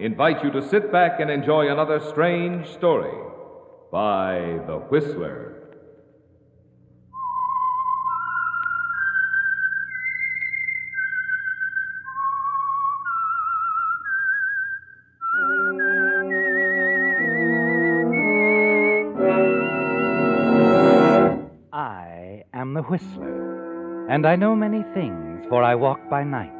invite you to sit back and enjoy another strange story by The Whistler. I am the Whistler, and I know many things, for I walk by night.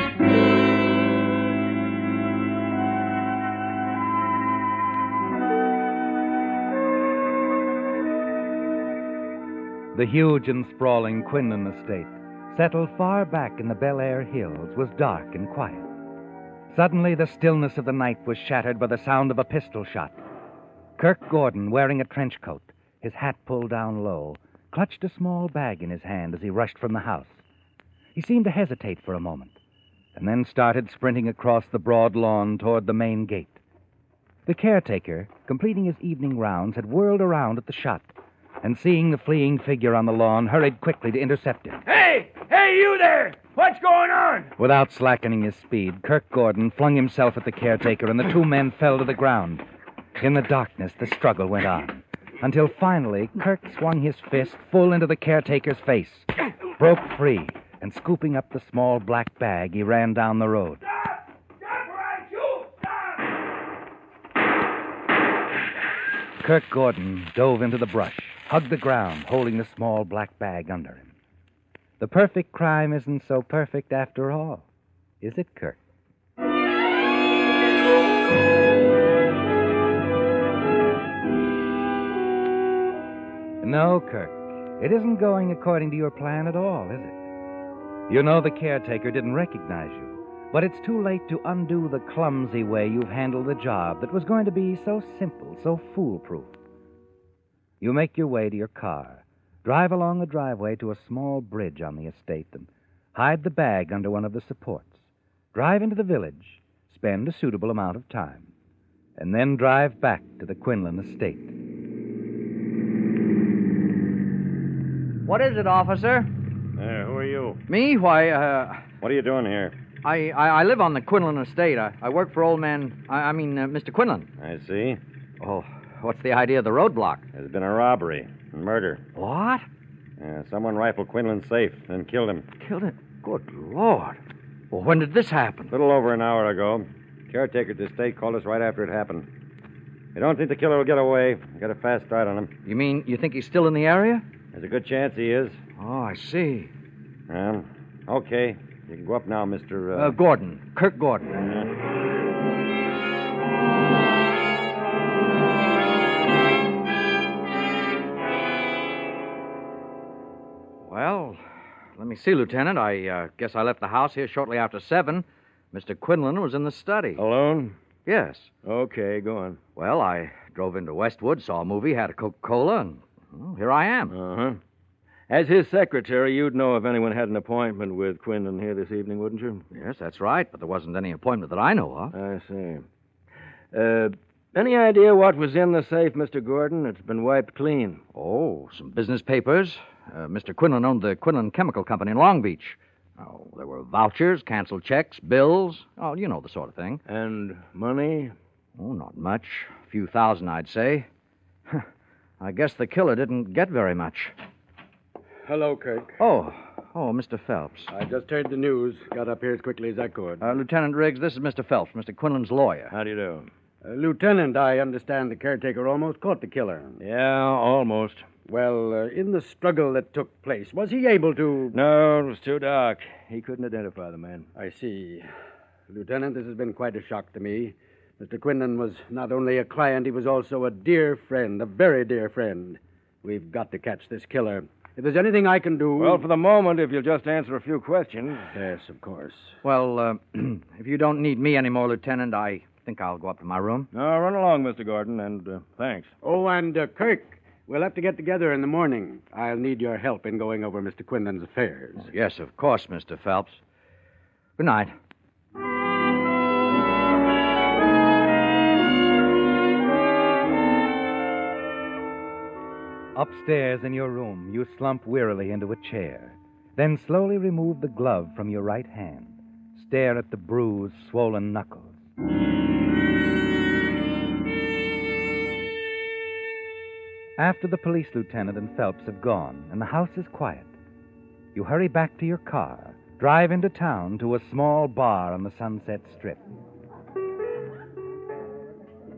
The huge and sprawling Quinlan estate, settled far back in the Bel Air hills, was dark and quiet. Suddenly, the stillness of the night was shattered by the sound of a pistol shot. Kirk Gordon, wearing a trench coat, his hat pulled down low, clutched a small bag in his hand as he rushed from the house. He seemed to hesitate for a moment, and then started sprinting across the broad lawn toward the main gate. The caretaker, completing his evening rounds, had whirled around at the shot, and seeing the fleeing figure on the lawn, hurried quickly to intercept him. Hey! Hey, you there! What's going on? Without slackening his speed, Kirk Gordon flung himself at the caretaker, and the two men fell to the ground. In the darkness, the struggle went on, until finally Kirk swung his fist full into the caretaker's face, broke free, and scooping up the small black bag, he ran down the road. Stop! Stop or I shoot! Stop! Kirk Gordon dove into the brush, hugged the ground, holding the small black bag under him. The perfect crime isn't so perfect after all, is it, Kirk? No, Kirk. It isn't going according to your plan at all, is it? You know the caretaker didn't recognize you, but it's too late to undo the clumsy way you've handled the job that was going to be so simple, so foolproof. You make your way to your car, drive along the driveway to a small bridge on the estate, and hide the bag under one of the supports. Drive into the village, spend a suitable amount of time, and then drive back to the Quinlan estate. What is it, officer? There, who are you? Me? Why, uh, What are you doing here? I, I, I live on the Quinlan estate. I, I work for old man, I, I mean, uh, Mr. Quinlan. I see. Oh, what's the idea of the roadblock? There's been a robbery and murder. What? Yeah, someone rifled Quinlan's safe and killed him. Killed him? Good Lord. Well, when did this happen? A little over an hour ago. Caretaker at the estate called us right after it happened. I don't think the killer will get away? Got a fast start on him. You mean you think he's still in the area? There's a good chance he is. Oh, I see. Um, okay. You can go up now, Mr. Uh, Uh... Gordon. Kirk Gordon. yeah. Let me see, Lieutenant. I uh, guess I left the house here shortly after 7. Mr. Quinlan was in the study. Alone? Yes. Okay, go on. Well, I drove into Westwood, saw a movie, had a Coca Cola, and well, here I am. Uh huh. As his secretary, you'd know if anyone had an appointment with Quinlan here this evening, wouldn't you? Yes, that's right, but there wasn't any appointment that I know of. I see. Uh, any idea what was in the safe, Mr. Gordon? It's been wiped clean. Oh, some business papers. Uh, Mr. Quinlan owned the Quinlan Chemical Company in Long Beach. Oh, there were vouchers, canceled checks, bills. Oh, you know the sort of thing. And money? Oh, not much. A few thousand, I'd say. I guess the killer didn't get very much. Hello, Kirk. Oh, oh, Mr. Phelps. I just heard the news. Got up here as quickly as I could. Uh, Lieutenant Riggs, this is Mr. Phelps, Mr. Quinlan's lawyer. How do you do? Uh, Lieutenant, I understand the caretaker almost caught the killer. Yeah, almost. Well, uh, in the struggle that took place, was he able to. No, it was too dark. He couldn't identify the man. I see. Lieutenant, this has been quite a shock to me. Mr. Quinlan was not only a client, he was also a dear friend, a very dear friend. We've got to catch this killer. If there's anything I can do. Well, for the moment, if you'll just answer a few questions. Yes, of course. Well, uh, if you don't need me anymore, Lieutenant, I think I'll go up to my room. No, run along, Mr. Gordon, and uh, thanks. Oh, and uh, Kirk, we'll have to get together in the morning. I'll need your help in going over Mr. Quinlan's affairs. Yes, of course, Mr. Phelps. Good night. Upstairs in your room, you slump wearily into a chair. Then slowly remove the glove from your right hand. Stare at the bruised, swollen knuckles. After the police lieutenant and Phelps have gone and the house is quiet, you hurry back to your car, drive into town to a small bar on the Sunset Strip.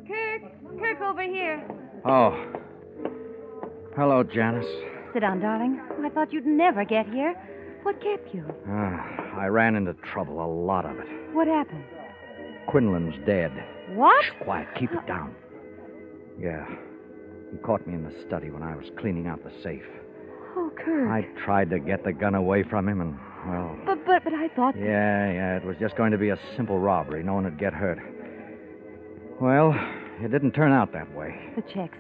Kirk, Kirk, over here. Oh. Hello, Janice. Sit down, darling. I thought you'd never get here. What kept you? Ah, I ran into trouble, a lot of it. What happened? Quinlan's dead. What? Quiet, keep it down. Yeah. He caught me in the study when I was cleaning out the safe. Oh, Kirk. I tried to get the gun away from him, and, well. But, but, but I thought. Yeah, yeah, it was just going to be a simple robbery. No one would get hurt. Well, it didn't turn out that way. The checks.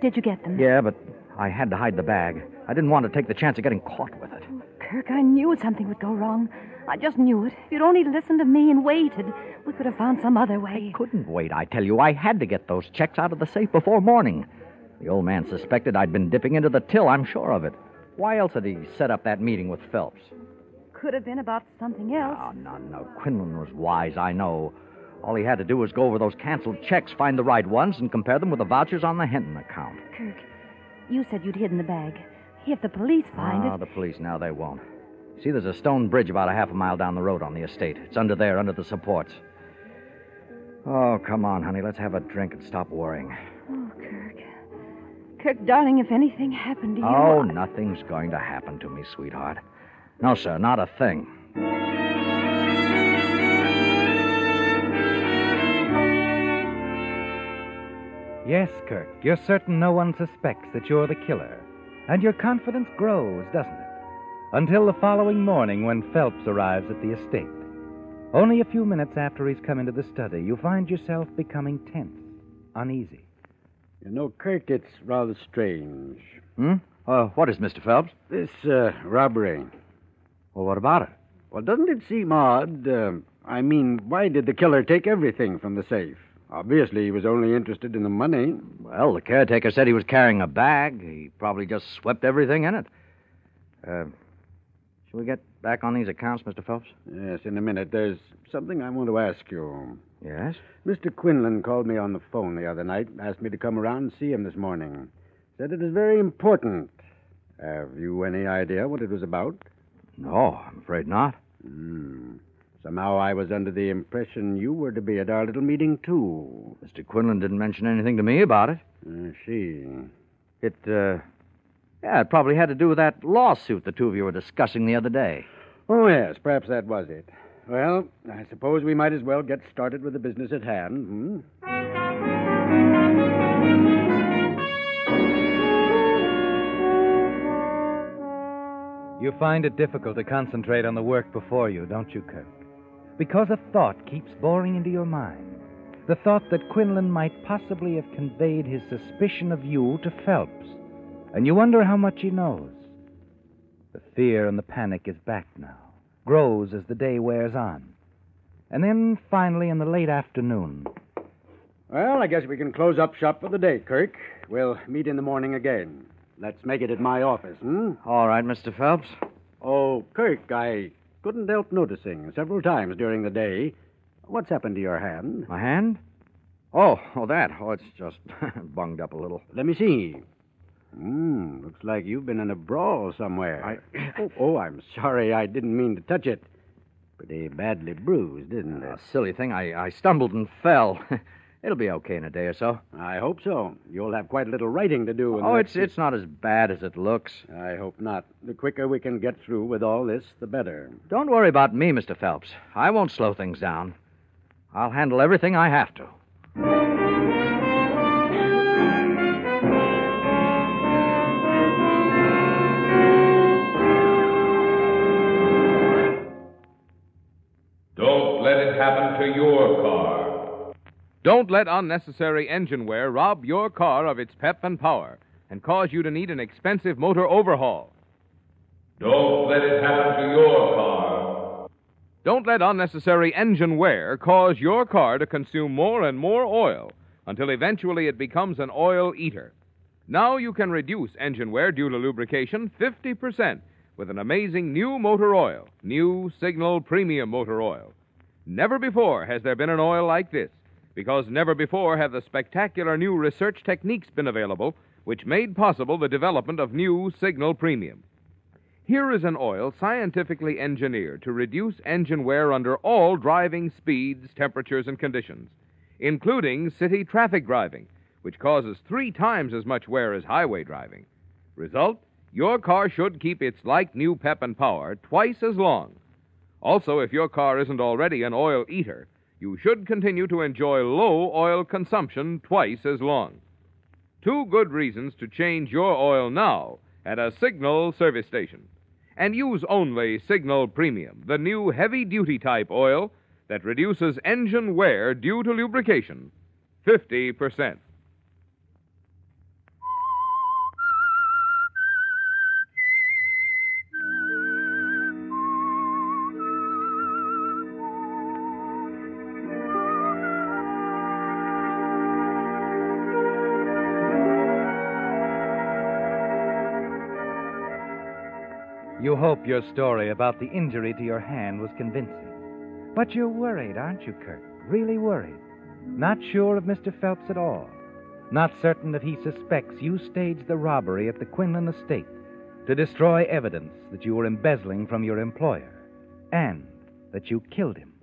Did you get them? Yeah, but I had to hide the bag. I didn't want to take the chance of getting caught with it. Oh, Kirk, I knew something would go wrong. I just knew it. If you'd only listened to me and waited, we could have found some other way. I couldn't wait, I tell you. I had to get those checks out of the safe before morning. The old man suspected I'd been dipping into the till, I'm sure of it. Why else had he set up that meeting with Phelps? Could have been about something else. Oh, no, no. Quinlan was wise, I know. All he had to do was go over those canceled checks, find the right ones, and compare them with the vouchers on the Hinton account. Kirk, you said you'd hidden the bag. If the police find it. Ah, it. the police now, they won't. See, there's a stone bridge about a half a mile down the road on the estate. It's under there, under the supports. Oh, come on, honey. Let's have a drink and stop worrying. Kirk. Kirk, darling, if anything happened to you. Oh, I- nothing's going to happen to me, sweetheart. No, sir, not a thing. Yes, Kirk, you're certain no one suspects that you're the killer. And your confidence grows, doesn't it? Until the following morning when Phelps arrives at the estate. Only a few minutes after he's come into the study, you find yourself becoming tense, uneasy. You know, Kirk, it's rather strange. Hmm? Uh, what is, Mr. Phelps? This uh, robbery. Well, what about it? Well, doesn't it seem odd? Uh, I mean, why did the killer take everything from the safe? Obviously, he was only interested in the money. Well, the caretaker said he was carrying a bag. He probably just swept everything in it. Uh, shall we get back on these accounts, Mr. Phelps? Yes, in a minute. There's something I want to ask you. Yes? Mr. Quinlan called me on the phone the other night, asked me to come around and see him this morning. Said it was very important. Have you any idea what it was about? No, I'm afraid not. Hmm. Somehow I was under the impression you were to be at our little meeting, too. Mr. Quinlan didn't mention anything to me about it. I see. It, uh, yeah, it probably had to do with that lawsuit the two of you were discussing the other day. Oh, yes, perhaps that was it. Well, I suppose we might as well get started with the business at hand, hmm? You find it difficult to concentrate on the work before you, don't you, Kirk? Because a thought keeps boring into your mind. The thought that Quinlan might possibly have conveyed his suspicion of you to Phelps. And you wonder how much he knows. The fear and the panic is back now, grows as the day wears on. And then, finally, in the late afternoon, Well, I guess we can close up shop for the day, Kirk. We'll meet in the morning again. Let's make it at my office, hmm? All right, Mr. Phelps. Oh, Kirk, I couldn't help noticing several times during the day. What's happened to your hand? My hand? Oh, oh, that. Oh, it's just bunged up a little. Let me see. Hmm, looks like you've been in a brawl somewhere. oh, oh, I'm sorry. I didn't mean to touch it. Pretty badly bruised, isn't it? A silly thing. I, I stumbled and fell. It'll be okay in a day or so. I hope so. You'll have quite a little writing to do. in Oh, it's it's not as bad as it looks. I hope not. The quicker we can get through with all this, the better. Don't worry about me, Mr. Phelps. I won't slow things down. I'll handle everything I have to. Don't let unnecessary engine wear rob your car of its pep and power and cause you to need an expensive motor overhaul. Don't let it happen to your car. Don't let unnecessary engine wear cause your car to consume more and more oil until eventually it becomes an oil eater. Now you can reduce engine wear due to lubrication 50% with an amazing new motor oil, new Signal Premium Motor Oil. Never before has there been an oil like this, because never before have the spectacular new research techniques been available which made possible the development of new Signal Premium. Here is an oil scientifically engineered to reduce engine wear under all driving speeds, temperatures, and conditions, including city traffic driving, which causes three times as much wear as highway driving. Result? Your car should keep its like new pep and power twice as long. Also, if your car isn't already an oil eater, you should continue to enjoy low oil consumption twice as long. Two good reasons to change your oil now at a Signal service station. And use only Signal Premium, the new heavy duty type oil that reduces engine wear due to lubrication 50%. You hope your story about the injury to your hand was convincing. But you're worried, aren't you, Kirk? Really worried. Not sure of Mr. Phelps at all. Not certain that he suspects you staged the robbery at the Quinlan estate to destroy evidence that you were embezzling from your employer and that you killed him.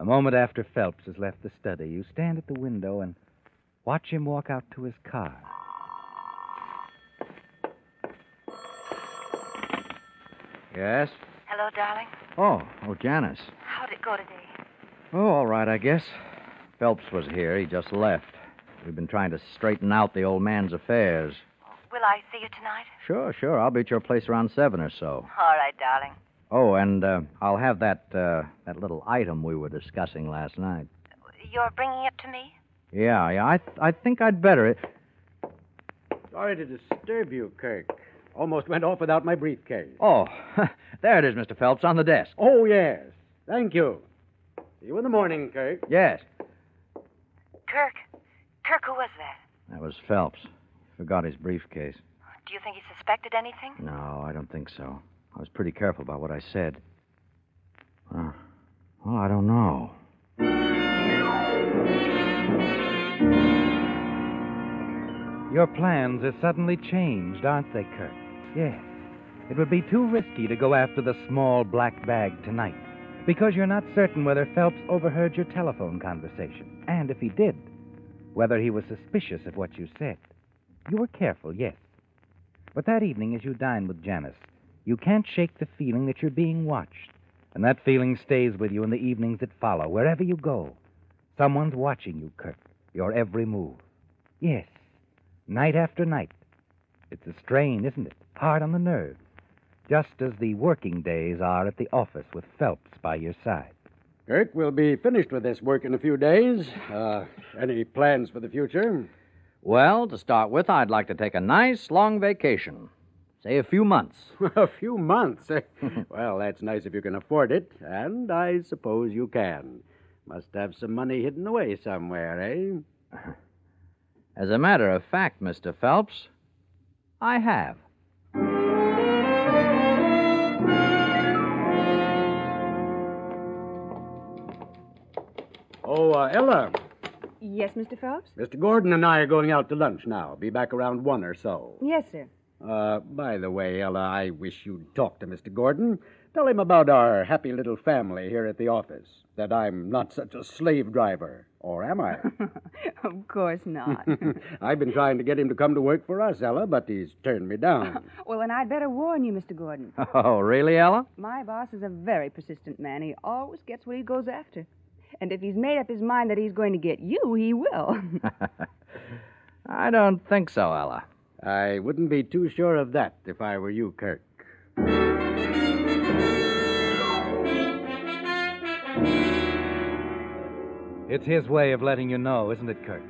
A moment after Phelps has left the study, you stand at the window and watch him walk out to his car. Yes? Hello, darling. Oh, oh, Janice. How'd it go today? Oh, all right, I guess. Phelps was here. He just left. We've been trying to straighten out the old man's affairs. Will I see you tonight? Sure, sure. I'll be at your place around seven or so. All right, darling. Oh, and uh, I'll have that uh, that little item we were discussing last night. You're bringing it to me? Yeah, yeah. I th- I think I'd better. It... Sorry to disturb you, Kirk. Almost went off without my briefcase. Oh, there it is, Mr. Phelps, on the desk. Oh, yes. Thank you. See you in the morning, Kirk. Yes, Kirk. Kirk, who was that? that was Phelps. Forgot his briefcase. Do you think he suspected anything? No, I don't think so. I was pretty careful about what I said. Uh, well, I don't know. Your plans are suddenly changed, aren't they, Kirk? Yes. It would be too risky to go after the small black bag tonight because you're not certain whether Phelps overheard your telephone conversation. And if he did, whether he was suspicious of what you said. You were careful, yes. But that evening, as you dine with Janice, you can't shake the feeling that you're being watched. And that feeling stays with you in the evenings that follow, wherever you go. Someone's watching you, Kirk, your every move. Yes, night after night. It's a strain, isn't it? Hard on the nerves. Just as the working days are at the office with Phelps by your side. Kirk, we'll be finished with this work in a few days. Uh, any plans for the future? Well, to start with, I'd like to take a nice long vacation. Say a few months. a few months. well, that's nice if you can afford it, and I suppose you can. Must have some money hidden away somewhere, eh? As a matter of fact, Mr. Phelps, I have. Oh, uh, Ella, Yes, Mr. Phelps? Mr. Gordon and I are going out to lunch now. Be back around one or so. Yes, sir. Uh, by the way, Ella, I wish you'd talk to Mr. Gordon. Tell him about our happy little family here at the office. That I'm not such a slave driver. Or am I? of course not. I've been trying to get him to come to work for us, Ella, but he's turned me down. well, then I'd better warn you, Mr. Gordon. Oh, really, Ella? My boss is a very persistent man. He always gets what he goes after. And if he's made up his mind that he's going to get you, he will. I don't think so, Ella. I wouldn't be too sure of that if I were you, Kirk. It's his way of letting you know, isn't it, Kirk?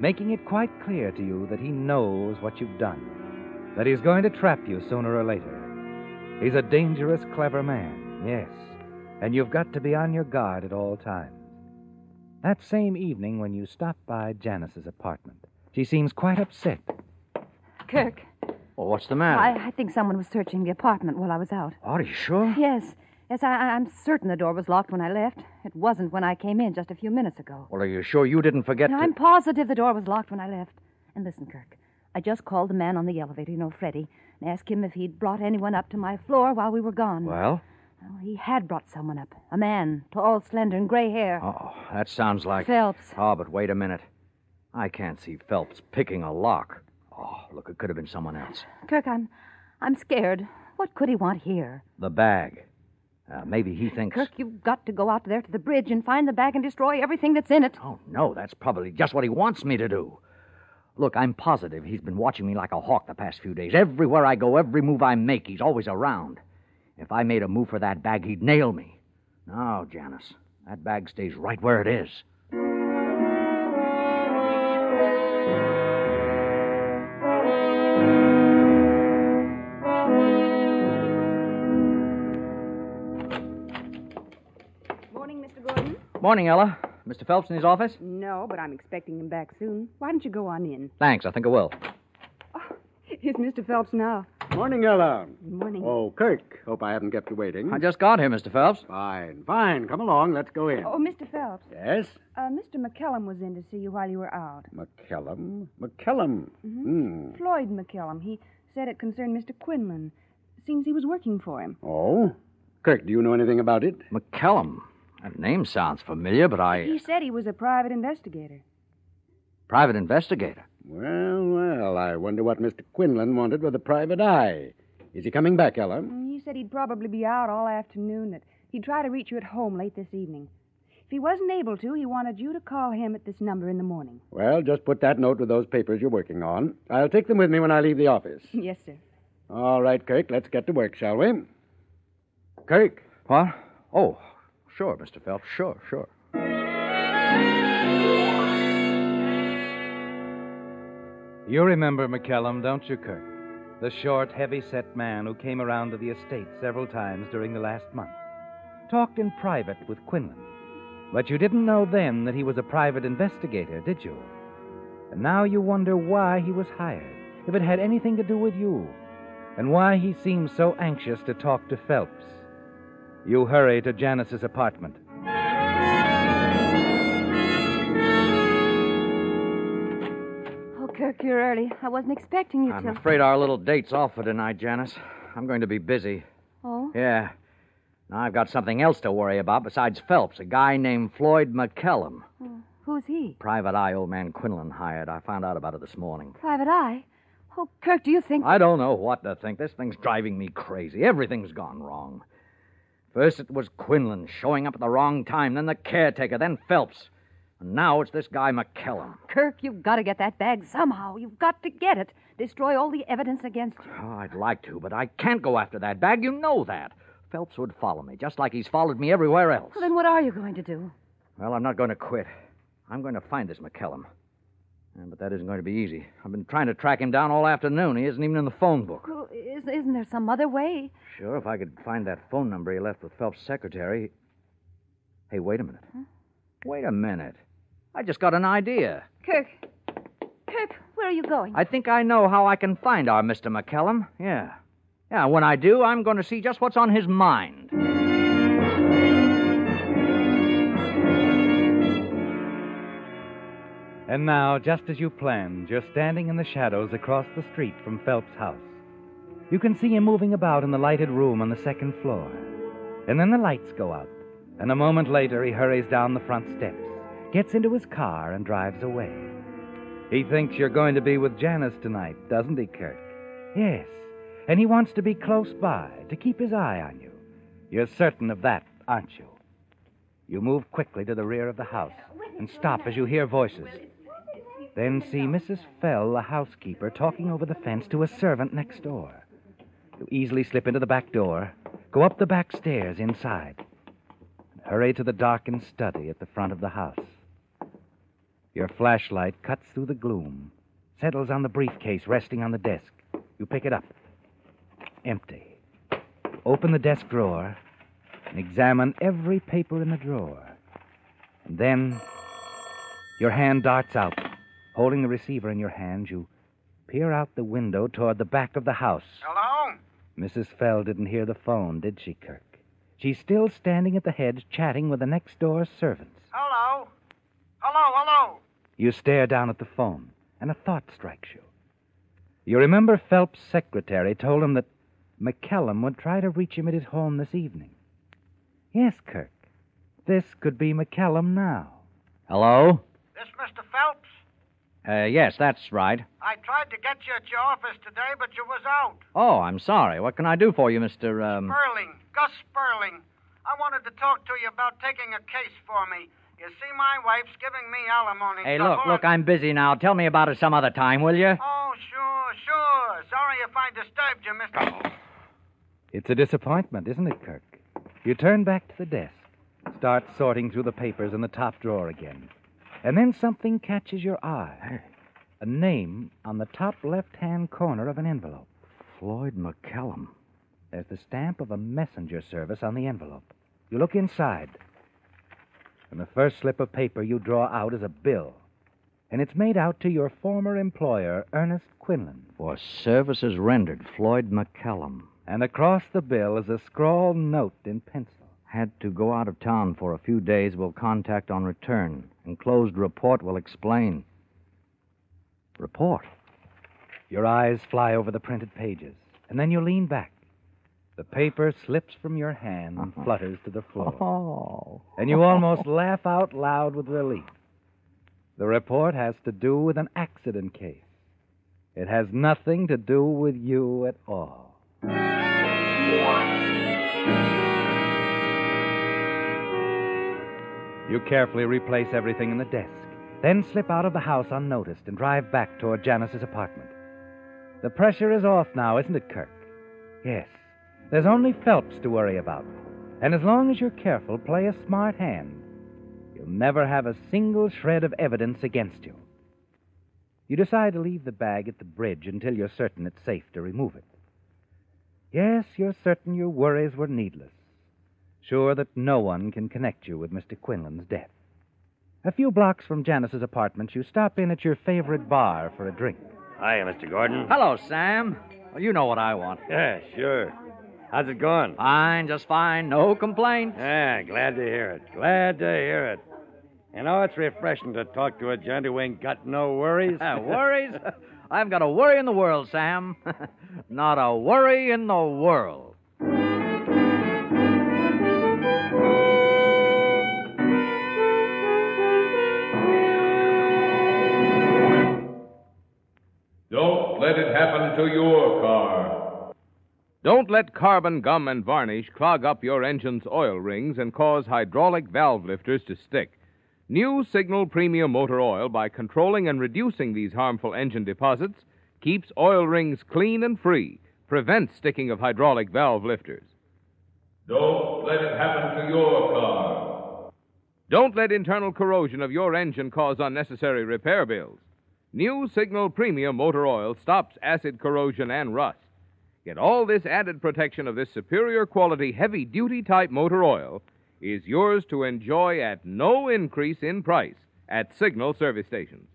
Making it quite clear to you that he knows what you've done, that he's going to trap you sooner or later. He's a dangerous, clever man, yes, and you've got to be on your guard at all times. That same evening, when you stop by Janice's apartment, she seems quite upset. Kirk, Well, what's the matter? I, I think someone was searching the apartment while I was out. Are you sure? Yes. Yes, I, I'm certain the door was locked when I left. It wasn't when I came in just a few minutes ago. Well, are you sure you didn't forget And to... I'm positive the door was locked when I left. And listen, Kirk, I just called the man on the elevator, you know, Freddie, and asked him if he'd brought anyone up to my floor while we were gone. Well? Well, he had brought someone up. A man, tall, slender, and gray hair. Oh, that sounds like... Phelps. Oh, but wait a minute. I can't see Phelps picking a lock. Oh, look, it could have been someone else. Kirk, I'm, I'm scared. What could he want here? The bag. Uh, maybe he thinks... Kirk, you've got to go out there to the bridge and find the bag and destroy everything that's in it. Oh, no, that's probably just what he wants me to do. Look, I'm positive he's been watching me like a hawk the past few days. Everywhere I go, every move I make, he's always around. If I made a move for that bag, he'd nail me. No, Janice, that bag stays right where it is. Morning, Ella. Mr. Phelps in his office? No, but I'm expecting him back soon. Why don't you go on in? Thanks, I think I will. Here's Mr. Phelps now. Morning, Ella. Morning. Oh, Kirk. Hope I haven't kept you waiting. I just got here, Mr. Phelps. Fine, fine. Come along. Let's go in. Oh, Mr. Phelps. Yes? Uh, Mr. McCallum was in to see you while you were out. McCallum? McCallum? Hmm. Floyd McCallum. He said it concerned Mr. Quinlan. Seems he was working for him. Oh? Kirk, do you know anything about it? McCallum. That name sounds familiar, but I. He said he was a private investigator. Private investigator. Well, well, I wonder what Mr. Quinlan wanted with a private eye. Is he coming back, Ella? Mm, He said he'd probably be out all afternoon, that he'd try to reach you at home late this evening. If he wasn't able to, he wanted you to call him at this number in the morning. Well, just put that note with those papers you're working on. I'll take them with me when I leave the office. yes, sir. All right, Kirk, let's get to work, shall we? Kirk, What? Oh, sure, Mr. Phelps. Sure, sure. You remember McCallum, don't you, Kirk? The short, heavy set man who came around to the estate several times during the last month. Talked in private with Quinlan. But you didn't know then that he was a private investigator, did you? And now you wonder why he was hired, if it had anything to do with you, and why he seemed so anxious to talk to Phelps. You hurry to Janice's apartment. Oh, Kirk, you're early. I wasn't expecting you I'm to. afraid our little date's off for tonight, Janice. I'm going to be busy. Oh? Yeah. Now I've got something else to worry about besides Phelps, a guy named Floyd McCallum. Oh, who's he? Private eye old man Quinlan hired. I found out about it this morning. Private Eye? Oh, Kirk, do you think. I don't know what to think. This thing's driving me crazy. Everything's gone wrong. First it was Quinlan showing up at the wrong time, then the caretaker, then Phelps. And now it's this guy McCallum. Kirk, you've got to get that bag somehow. You've got to get it. Destroy all the evidence against you. Oh, I'd like to, but I can't go after that bag. You know that. Phelps would follow me, just like he's followed me everywhere else. Well, then what are you going to do? Well, I'm not going to quit. I'm going to find this McCallum. Yeah, but that isn't going to be easy. I've been trying to track him down all afternoon. He isn't even in the phone book. Well, is, isn't there some other way? Sure, if I could find that phone number he left with Phelps' secretary. Hey, wait a minute. Wait a minute. I just got an idea. Kirk. Kirk, where are you going? I think I know how I can find our Mr. McCallum. Yeah. Yeah, when I do, I'm going to see just what's on his mind. And now, just as you planned, you're standing in the shadows across the street from Phelps' house. You can see him moving about in the lighted room on the second floor. And then the lights go out, and a moment later he hurries down the front steps, gets into his car, and drives away. He thinks you're going to be with Janice tonight, doesn't he, Kirk? Yes, and he wants to be close by, to keep his eye on you. You're certain of that, aren't you? You move quickly to the rear of the house and stop as you hear voices. Then see Mrs. Fell, the housekeeper, talking over the fence to a servant next door. You easily slip into the back door, go up the back stairs inside, and hurry to the darkened study at the front of the house. Your flashlight cuts through the gloom, settles on the briefcase resting on the desk. You pick it up. Empty. Open the desk drawer and examine every paper in the drawer. And then your hand darts out. Holding the receiver in your hand, you peer out the window toward the back of the house. Hello? Mrs. Fell didn't hear the phone, did she, Kirk? She's still standing at the hedge chatting with the next door servants. Hello? Hello, hello? You stare down at the phone, and a thought strikes you. You remember Phelps' secretary told him that McCallum would try to reach him at his home this evening. Yes, Kirk. This could be McCallum now. Hello? This Mr. Phelps? Uh, yes, that's right. I tried to get you at your office today, but you was out. Oh, I'm sorry. What can I do for you, Mr. Um... Sperling. Gus Sperling. I wanted to talk to you about taking a case for me. You see, my wife's giving me alimony. Hey, look, look, I'm busy now. Tell me about it some other time, will you? Oh, sure, sure. Sorry if I disturbed you, Mr. It's a disappointment, isn't it, Kirk? You turn back to the desk, start sorting through the papers in the top drawer again. And then something catches your eye. A name on the top left hand corner of an envelope. Floyd McCallum. There's the stamp of a messenger service on the envelope. You look inside. And the first slip of paper you draw out is a bill. And it's made out to your former employer, Ernest Quinlan. For services rendered, Floyd McCallum. And across the bill is a scrawled note in pencil. Had to go out of town for a few days. Will contact on return. Enclosed report will explain. Report? Your eyes fly over the printed pages, and then you lean back. The paper slips from your hand and uh-huh. flutters to the floor. Oh. And you almost laugh out loud with relief. The report has to do with an accident case. It has nothing to do with you at all. You carefully replace everything in the desk, then slip out of the house unnoticed and drive back toward Janice's apartment. The pressure is off now, isn't it, Kirk? Yes. There's only Phelps to worry about. And as long as you're careful, play a smart hand, you'll never have a single shred of evidence against you. You decide to leave the bag at the bridge until you're certain it's safe to remove it. Yes, you're certain your worries were needless. Sure that no one can connect you with Mr. Quinlan's death. A few blocks from Janice's apartment, you stop in at your favorite bar for a drink. Hiya, Mr. Gordon. Hello, Sam. Well, you know what I want. Yeah, sure. How's it going? Fine, just fine. No complaints. Yeah, glad to hear it. Glad to hear it. You know, it's refreshing to talk to a gent who ain't got no worries. Worries? I haven't got a worry in the world, Sam. Not a worry in the world. To your car. Don't let carbon gum and varnish clog up your engine's oil rings and cause hydraulic valve lifters to stick. New Signal Premium Motor Oil, by controlling and reducing these harmful engine deposits, keeps oil rings clean and free, prevents sticking of hydraulic valve lifters. Don't let it happen to your car. Don't let internal corrosion of your engine cause unnecessary repair bills. New Signal Premium Motor Oil stops acid corrosion and rust. Yet all this added protection of this superior quality heavy duty type motor oil is yours to enjoy at no increase in price at Signal service stations.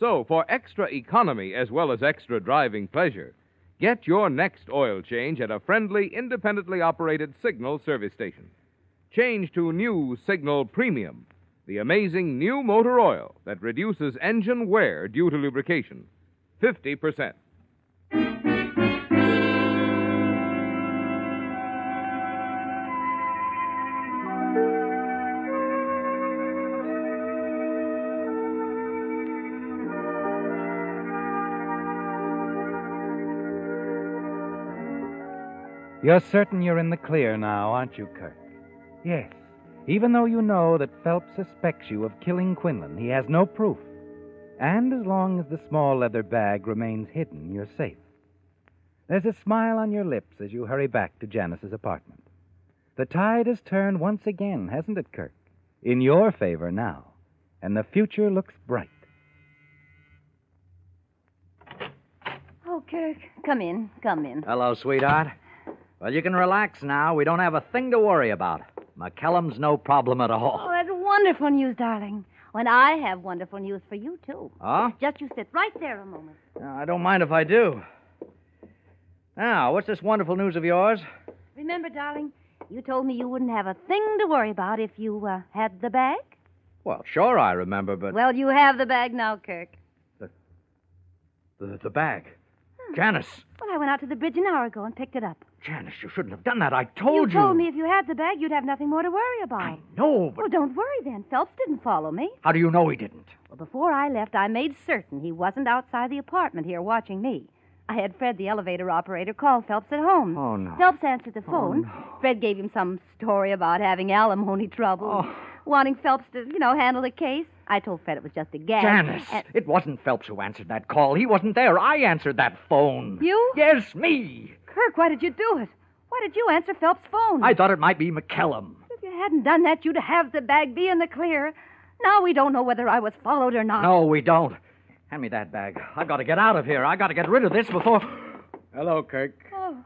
So, for extra economy as well as extra driving pleasure, get your next oil change at a friendly, independently operated Signal service station. Change to new Signal Premium, the amazing new motor oil that reduces engine wear due to lubrication 50%. You're certain you're in the clear now, aren't you, Kirk? Yes. Even though you know that Phelps suspects you of killing Quinlan, he has no proof. And as long as the small leather bag remains hidden, you're safe. There's a smile on your lips as you hurry back to Janice's apartment. The tide has turned once again, hasn't it, Kirk? In your favor now. And the future looks bright. Oh, Kirk, come in, come in. Hello, sweetheart. Well, you can relax now. We don't have a thing to worry about. McCallum's no problem at all. Oh, that's wonderful news, darling. When I have wonderful news for you, too. Huh? Just you sit right there a moment. I don't mind if I do. Now, what's this wonderful news of yours? Remember, darling, you told me you wouldn't have a thing to worry about if you uh, had the bag? Well, sure, I remember, but. Well, you have the bag now, Kirk. The, the bag. Janice. Well, I went out to the bridge an hour ago and picked it up. Janice, you shouldn't have done that. I told you. You told me if you had the bag, you'd have nothing more to worry about. I know, but. Well, don't worry then. Phelps didn't follow me. How do you know he didn't? Well, before I left, I made certain he wasn't outside the apartment here watching me. I had Fred, the elevator operator, call Phelps at home. Oh, no. Phelps answered the oh, phone. Oh, no. Fred gave him some story about having alimony trouble, Oh. Wanting Phelps to, you know, handle the case. I told Fred it was just a gag. Janice, and- it wasn't Phelps who answered that call. He wasn't there. I answered that phone. You? Yes, me. Kirk, why did you do it? Why did you answer Phelps' phone? I thought it might be McCallum. If you hadn't done that, you'd have the bag be in the clear. Now we don't know whether I was followed or not. No, we don't. Hand me that bag. I've got to get out of here. I've got to get rid of this before. Hello, Kirk. Oh,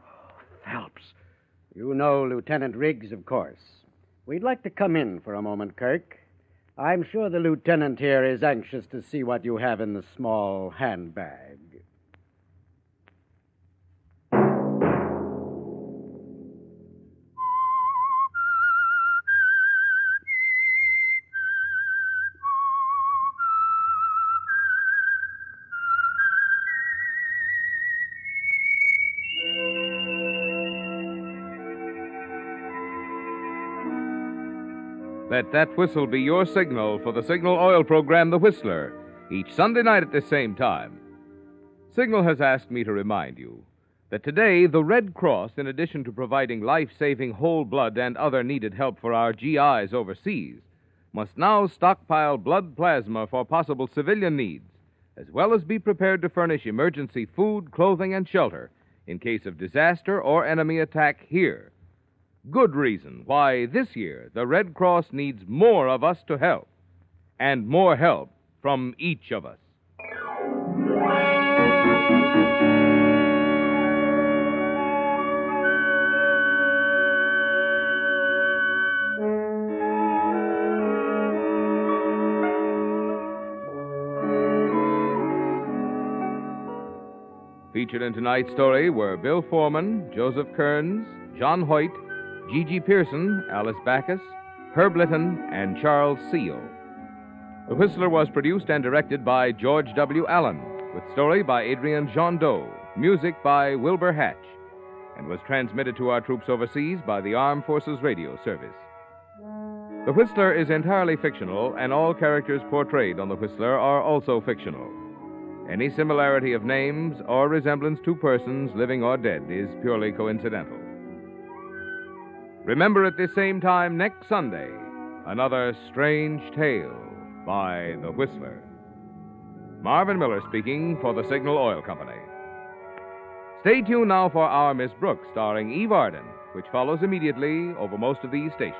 Phelps. You know Lieutenant Riggs, of course. We'd like to come in for a moment, Kirk. I'm sure the lieutenant here is anxious to see what you have in the small handbag. Let that whistle be your signal for the Signal Oil program, The Whistler, each Sunday night at this same time. Signal has asked me to remind you that today the Red Cross, in addition to providing life saving whole blood and other needed help for our GIs overseas, must now stockpile blood plasma for possible civilian needs, as well as be prepared to furnish emergency food, clothing, and shelter in case of disaster or enemy attack here. Good reason why this year the Red Cross needs more of us to help, and more help from each of us. Featured in tonight's story were Bill Forman, Joseph Kearns, John Hoyt, GeGe Pearson, Alice Backes, Herb Litton, and Charles Seel. The Whistler was produced and directed by George W. Allen, with story by Adrian Jondeau, music by Wilbur Hatch, and was transmitted to our troops overseas by the Armed Forces Radio Service. The Whistler is entirely fictional, and all characters portrayed on The Whistler are also fictional. Any similarity of names or resemblance to persons, living or dead, is purely coincidental. Remember at this same time next Sunday, another strange tale by The Whistler. Marvin Miller speaking for the Signal Oil Company. Stay tuned now for Our Miss Brooks, starring Eve Arden, which follows immediately over most of these stations.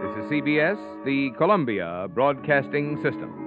This is CBS, the Columbia Broadcasting System.